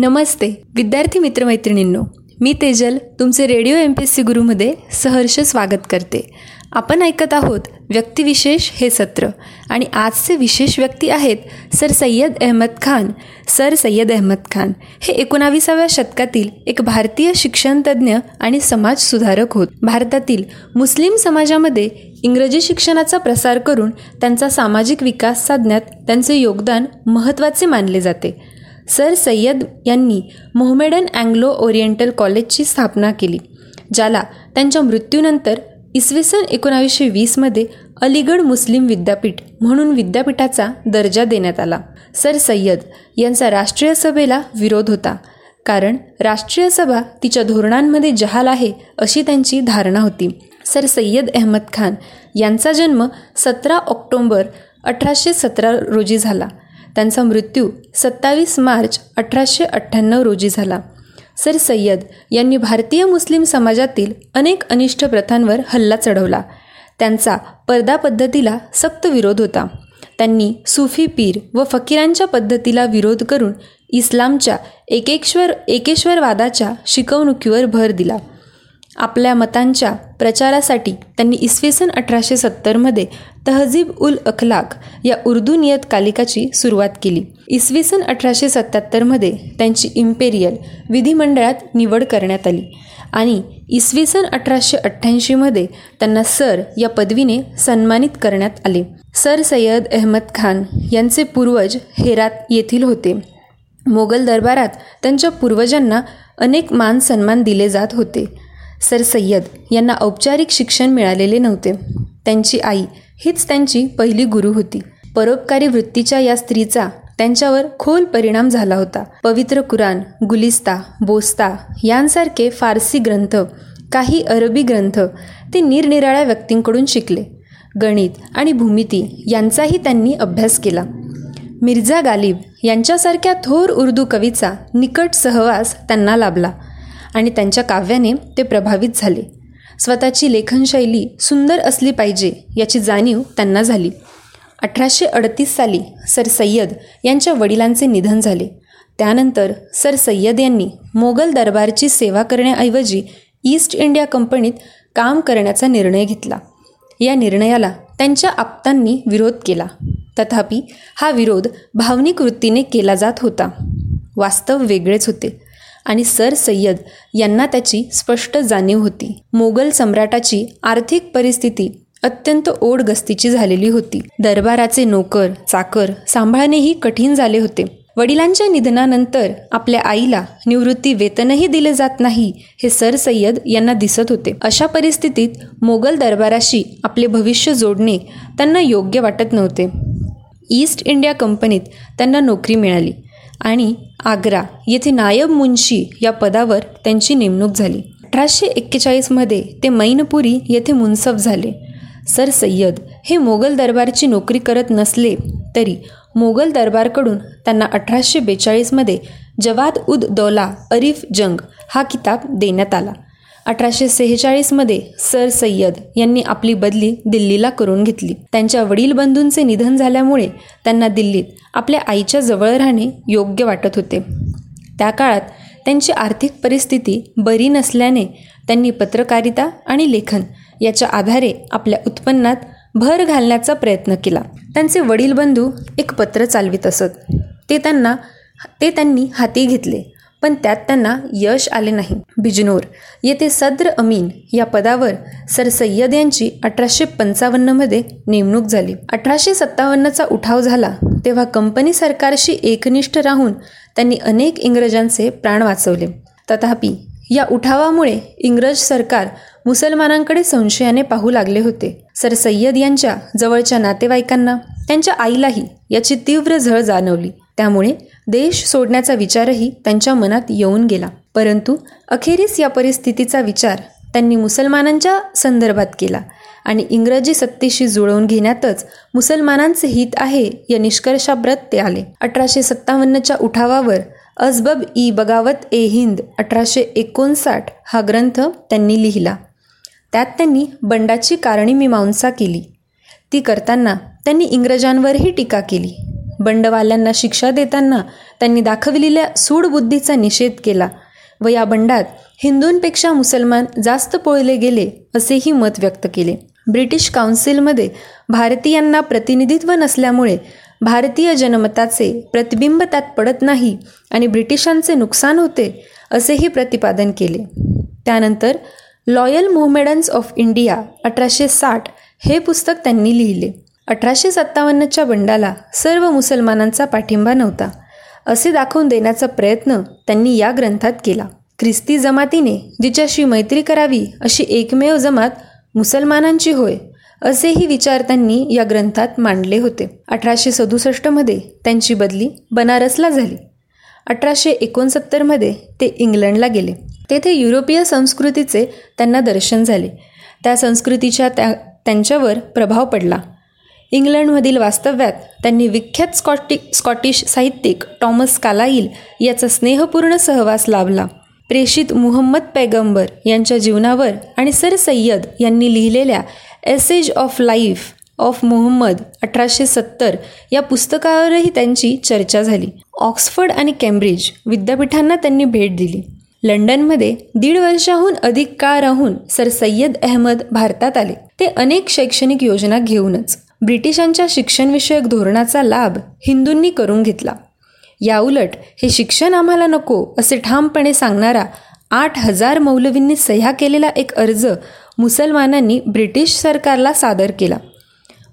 नमस्ते विद्यार्थी मित्रमैत्रिणींनो. मी तेजल तुमचे radio M P S C गुरुमध्ये सहर्ष स्वागत करते. आपण ऐकत आहोत व्यक्तिविशेष हे सत्र. आणि आजचे विशेष व्यक्ती आहेत सर सय्यद अहमद खान. सर सय्यद अहमद खान हे एकोणाविसाव्या शतकातील एक भारतीय शिक्षणतज्ज्ञ आणि समाज सुधारक होत. भारतातील मुस्लिम समाजामध्ये इंग्रजी शिक्षणाचा प्रसार करून त्यांचा सामाजिक विकास साधण्यात त्यांचे योगदान महत्त्वाचे मानले जाते. सर सय्यद यांनी मोहमेडन अँग्लो ओरिएंटल कॉलेजची स्थापना केली ज्याला त्यांच्या मृत्यूनंतर इसवी सन एकोणावीसशे वीसमध्ये अलीगड मुस्लिम विद्यापीठ म्हणून विद्यापीठाचा दर्जा देण्यात आला. सर सय्यद यांचा राष्ट्रीय सभेला विरोध होता कारण राष्ट्रीय सभा तिच्या धोरणांमध्ये जहाल आहे अशी त्यांची धारणा होती. सर सय्यद अहमद खान यांचा जन्म सतरा ऑक्टोंबर अठराशे सतरा रोजी झाला. त्यांचा मृत्यू सत्तावीस मार्च अठराशे अठ्ठ्याण्णव रोजी झाला. सर सय्यद यांनी भारतीय मुस्लिम समाजातील अनेक अनिष्ट प्रथांवर हल्ला चढवला. त्यांचा पर्दा पद्धतीला सक्त विरोध होता. त्यांनी सुफी पीर व फकीरांच्या पद्धतीला विरोध करून इस्लामच्या एकेश्वर एकेश्वरवादाच्या शिकवणुकीवर भर दिला. आपल्या मतांच्या प्रचारासाठी त्यांनी इसवी सन अठराशे सत्तरमध्ये तहजीब उल अखलाक या उर्दू नियतकालिकाची सुरुवात केली. इसवी सन अठराशे सत्याहत्तरमध्ये त्यांची इम्पेरियल विधिमंडळात निवड करण्यात आली आणि इसवी सन अठराशे अठ्ठ्याऐंशीमध्ये त्यांना सर या पदवीने सन्मानित करण्यात आले. सर सय्यद अहमद खान यांचे पूर्वज हेरात येथील होते. मोगल दरबारात त्यांच्या पूर्वजांना अनेक मान सन्मान दिले जात होते. सर सय्यद यांना औपचारिक शिक्षण मिळालेले नव्हते. त्यांची आई हीच त्यांची पहिली गुरु होती. परोपकारी वृत्तीच्या या स्त्रीचा त्यांच्यावर खोल परिणाम झाला होता. पवित्र कुराण गुलिस्ता बोस्ता यांसारखे फारसी ग्रंथ काही अरबी ग्रंथ ते निरनिराळ्या व्यक्तींकडून शिकले. गणित आणि भूमिती यांचाही त्यांनी अभ्यास केला. मिर्झा गालिब यांच्यासारख्या थोर उर्दू कवीचा निकट सहवास त्यांना लाभला आणि त्यांच्या काव्याने ते प्रभावित झाले. स्वतःची लेखनशैली सुंदर असली पाहिजे याची जाणीव त्यांना झाली. अठराशे अडतीस साली सर सय्यद यांच्या वडिलांचे निधन झाले. त्यानंतर सर सय्यद यांनी मोगल दरबारची सेवा करण्याऐवजी ईस्ट इंडिया कंपनीत काम करण्याचा निर्णय घेतला. या निर्णयाला त्यांच्या आप्तांनी विरोध केला. तथापि हा विरोध भावनिक वृत्तीने केला जात होता. वास्तव वेगळेच होते. आणि सर सय्यद यांना त्याची स्पष्ट जाणीव होती. मोगल सम्राटाची आर्थिक परिस्थिती अत्यंत ओढ गस्तीची झालेली होती. दरबाराचे नोकर चाकर सांभाळणेही कठीण झाले होते. वडिलांच्या निधनानंतर आपल्या आईला निवृत्ती वेतनही दिले जात नाही हे सर सय्यद यांना दिसत होते. अशा परिस्थितीत मोगल दरबाराशी आपले भविष्य जोडणे त्यांना योग्य वाटत नव्हते. ईस्ट इंडिया कंपनीत त्यांना नोकरी मिळाली. आणि आग्रा येथे नायब मुन्शी या पदावर त्यांची नेमणूक झाली. अठराशे एक्केचाळीसमध्ये ते मैनपुरी येथे मुन्सफ झाले. सर सय्यद हे मोगल दरबारची नोकरी करत नसले तरी मोगल दरबारकडून त्यांना अठराशे बेचाळीसमध्ये जवाद उद दौला अरीफ जंग हा किताब देण्यात आला. अठराशे सेहेचाळीसमध्ये सर सय्यद यांनी आपली बदली दिल्लीला करून घेतली. त्यांच्या वडील बंधूंचे निधन झाल्यामुळे त्यांना दिल्लीत आपल्या आईच्या जवळ राहणे योग्य वाटत होते. त्या काळात त्यांची आर्थिक परिस्थिती बरी नसल्याने त्यांनी पत्रकारिता आणि लेखन याच्या आधारे आपल्या उत्पन्नात भर घालण्याचा प्रयत्न केला. त्यांचे वडील बंधू एक पत्र चालवित असत. ते त्यांना ते त्यांनी हाती घेतले. पण त्यात त्यांना यश आले नाही. बिजनोर येथे सद्र अमीन या पदावर सर सय्यद यांची अठराशे पंचावन्नमध्ये नेमणूक झाली. अठराशे सत्तावन्नचा उठाव झाला तेव्हा कंपनी सरकारशी एकनिष्ठ राहून त्यांनी अनेक इंग्रजांचे प्राण वाचवले. तथापि या उठावामुळे इंग्रज सरकार मुसलमानांकडे संशयाने पाहू लागले होते. सर सय्यद यांच्या जवळच्या नातेवाईकांना त्यांच्या आईलाही याची तीव्र झळ जाणवली. त्यामुळे देश सोडण्याचा विचारही त्यांच्या मनात येऊन गेला. परंतु अखेरीस या परिस्थितीचा विचार त्यांनी मुसलमानांच्या संदर्भात केला आणि इंग्रजी सत्तेशी जुळवून घेण्यातच मुसलमानांचे हित आहे या निष्कर्षाप्रत ते आले. अठराशे सत्तावन्नच्या उठावावर अजबब ई बगावत ए हिंद अठराशे एकोणसाठ हा ग्रंथ त्यांनी लिहिला. त्यात त्यांनी बंडाची कारणी मीमांसा केली. ती करताना त्यांनी इंग्रजांवरही टीका केली. बंडवाल्यांना शिक्षा देताना त्यांनी दाखविलेल्या सूडबुद्धीचा निषेध केला व या बंडात हिंदूंपेक्षा मुसलमान जास्त पोळले गेले असेही मत व्यक्त केले. ब्रिटिश काउन्सिलमध्ये भारतीयांना प्रतिनिधित्व नसल्यामुळे भारतीय जनमताचे प्रतिबिंब त्यात पडत नाही आणि ब्रिटिशांचे नुकसान होते असेही प्रतिपादन केले. त्यानंतर लॉयल मोहमेडन्स ऑफ इंडिया अठराशे साठ हे पुस्तक त्यांनी लिहिले. अठराशे सत्तावन्नच्या बंडाला सर्व मुसलमानांचा पाठिंबा नव्हता. असे दाखवून देण्याचा प्रयत्न त्यांनी या ग्रंथात केला. ख्रिस्ती जमातीने जिच्याशी मैत्री करावी अशी एकमेव जमात मुसलमानांची होय असेही विचार त्यांनी या ग्रंथात मांडले होते. अठराशे सदुसष्टमध्ये त्यांची बदली बनारसला झाली. अठराशे एकोणसत्तरमध्ये ते इंग्लंडला गेले. तेथे युरोपीय संस्कृतीचे त्यांना दर्शन झाले. त्या संस्कृतीच्या त्या त्यांच्यावर प्रभाव पडला. इंग्लंडमधील वास्तव्यात त्यांनी विख्यात स्कॉटी स्कॉटिश साहित्यिक टॉमस कालाईल याचा स्नेहपूर्ण सहवास लाभला. प्रेषित मुहम्मद पैगंबर यांच्या जीवनावर आणि सर सय्यद यांनी लिहिलेल्या essays of life of Muhammad अठराशे सत्तर या पुस्तकावरही त्यांची चर्चा झाली. ऑक्सफर्ड आणि कॅम्ब्रिज विद्यापीठांना त्यांनी भेट दिली. लंडनमध्ये दीड वर्षाहून अधिक काळ राहून सर सय्यद अहमद भारतात आले. ते अनेक शैक्षणिक योजना घेऊनच ब्रिटिशांच्या शिक्षणविषयक धोरणाचा लाभ हिंदूंनी करून घेतला. याउलट हे शिक्षण आम्हाला नको असे ठामपणे सांगणारा आठ हजार मौलवींनी सह्या केलेला एक अर्ज मुसलमानांनी ब्रिटिश सरकारला सादर केला.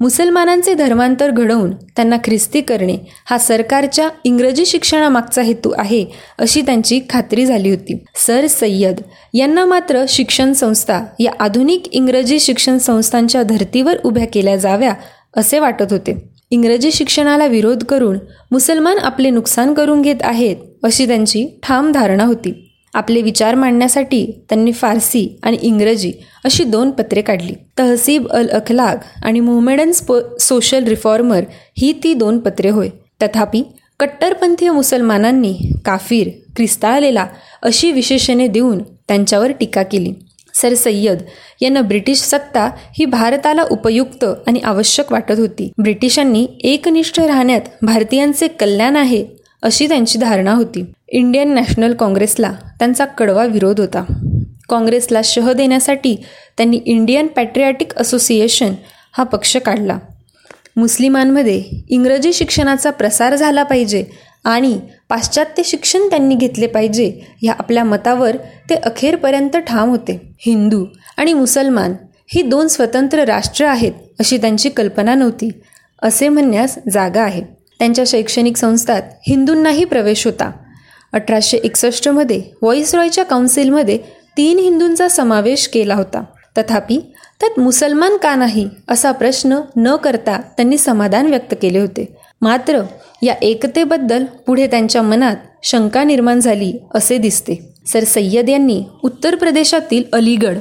मुसलमानांचे धर्मांतर घडवून त्यांना ख्रिस्ती करणे हा सरकारच्या इंग्रजी शिक्षणामागचा हेतू आहे अशी त्यांची खात्री झाली होती. सर सय्यद यांना मात्र शिक्षण संस्था या आधुनिक इंग्रजी शिक्षण संस्थांच्या धर्तीवर उभ्या केल्या जाव्या असे वाटत होते. इंग्रजी शिक्षणाला विरोध करून मुसलमान आपले नुकसान करून घेत आहेत अशी त्यांची ठाम धारणा होती. आपले विचार मांडण्यासाठी त्यांनी फारसी आणि इंग्रजी अशी दोन पत्रे काढली. तहसीब अल अखलाग आणि मोहमेडन सोशल रिफॉर्मर ही ती दोन पत्रे होय. तथापि कट्टरपंथीय मुसलमानांनी काफीर क्रिस्ताळलेला अशी विशेषणे देऊन त्यांच्यावर टीका केली. सर सय्यद यांना ब्रिटिश सत्ता ही भारताला उपयुक्त आणि आवश्यक वाटत होती. ब्रिटिशांनी एकनिष्ठ राहण्यात भारतीयांचे कल्याण आहे अशी त्यांची धारणा होती. इंडियन नॅशनल काँग्रेसला त्यांचा कडवा विरोध होता. काँग्रेसला शह देण्यासाठी त्यांनी इंडियन पॅट्रियाटिक असोसिएशन हा पक्ष काढला. मुस्लिमांमध्ये इंग्रजी शिक्षणाचा प्रसार झाला पाहिजे आणि पाश्चात्य शिक्षण त्यांनी घेतले पाहिजे ह्या आपल्या मतावर ते अखेरपर्यंत ठाम होते. हिंदू आणि मुसलमान ही दोन स्वतंत्र राष्ट्र आहेत अशी त्यांची कल्पना नव्हती. असे म्हणण्यास जागा आहे. त्यांच्या शैक्षणिक संस्थात हिंदूंनाही प्रवेश होता. अठराशे एकसष्टमध्ये व्हॉइसरॉयच्या काउन्सिलमध्ये तीन हिंदूंचा समावेश केला होता. तथापि त्यात मुसलमान का नाही असा प्रश्न न करता त्यांनी समाधान व्यक्त केले होते. मात्र या एकतेबद्दल पुढे त्यांच्या मनात शंका निर्माण झाली असे दिसते. सर सय्यद यांनी उत्तर प्रदेशातील अलीगड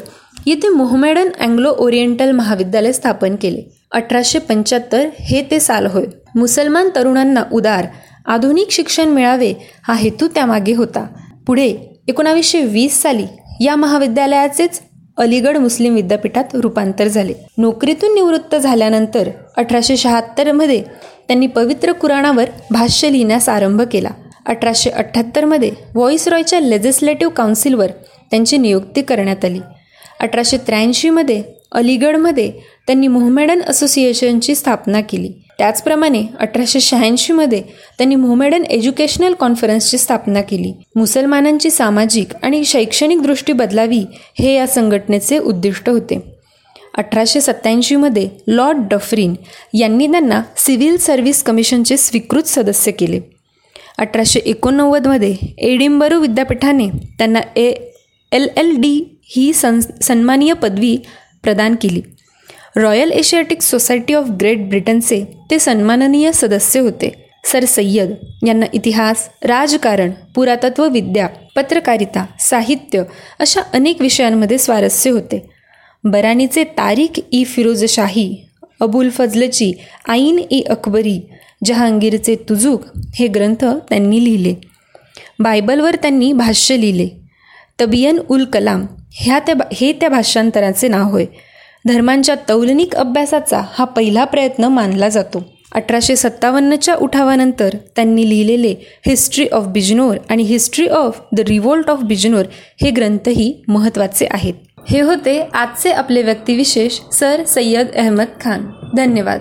येथे मोहमेडन अँग्लो ओरिएंटल महाविद्यालय स्थापन केले. अठराशे पंच्याहत्तर हे ते साल होय. मुसलमान तरुणांना उदार आधुनिक शिक्षण मिळावे हा हेतू त्यामागे होता. पुढे एकोणावीसशे वीस साली या महाविद्यालयाचेच अलीगड मुस्लिम विद्यापीठात रूपांतर झाले. नोकरीतून निवृत्त झाल्यानंतर अठराशे शहात्तरमध्ये त्यांनी पवित्र कुराणावर भाष्य लिहिण्यास आरंभ केला. अठराशे अठ्ठ्याहत्तरमध्ये रॉयच्या लेजिस्लेटिव्ह काउन्सिलवर त्यांची नियुक्ती करण्यात आली. अठराशे त्र्याऐंशीमध्ये अलीगडमध्ये त्यांनी मोहमेडन असोसिएशनची स्थापना केली. त्याचप्रमाणे अठराशे शहाऐंशीमध्ये त्यांनी मोहमेडन एज्युकेशनल कॉन्फरन्सची स्थापना केली. मुसलमानांची सामाजिक आणि शैक्षणिक दृष्टी बदलावी हे या संघटनेचे उद्दिष्ट होते. अठराशे सत्त्याऐंशीमध्ये लॉर्ड डफरीन यांनी त्यांना सिव्हिल सर्व्हिस कमिशनचे स्वीकृत सदस्य केले. अठराशे एकोणनव्वदमध्ये एडिंबरो विद्यापीठाने त्यांना ए एल एल डी ही सन सन्मानीय पदवी प्रदान केली. Royal asiatic society of great ब्रिटनचे ते सन्माननीय सदस्य होते. सर सय्यद यांना इतिहास राजकारण पुरातत्वविद्या पत्रकारिता साहित्य अशा अनेक विषयांमध्ये स्वारस्य होते. बरानीचे तारीख ई फिरोजशाही अबुल फजलची आईन ई अकबरी जहांगीरचे तुजुक हे ग्रंथ त्यांनी लिहिले. बायबलवर त्यांनी भाष्य लिहिले. तबियन उल कलाम ह्या त्या हे त्या भाषांतराचे नाव होय. धर्मांच्या तौलनिक अभ्यासाचा हा पहिला प्रयत्न मानला जातो. अठराशे सत्तावन्नच्या उठावानंतर त्यांनी लिहिलेले हिस्ट्री ऑफ बिजनोर आणि history of the revolt of Bijnor हे ग्रंथही महत्त्वाचे आहेत. हे होते आजचे आपले व्यक्तिविशेष सर सय्यद अहमद खान. धन्यवाद.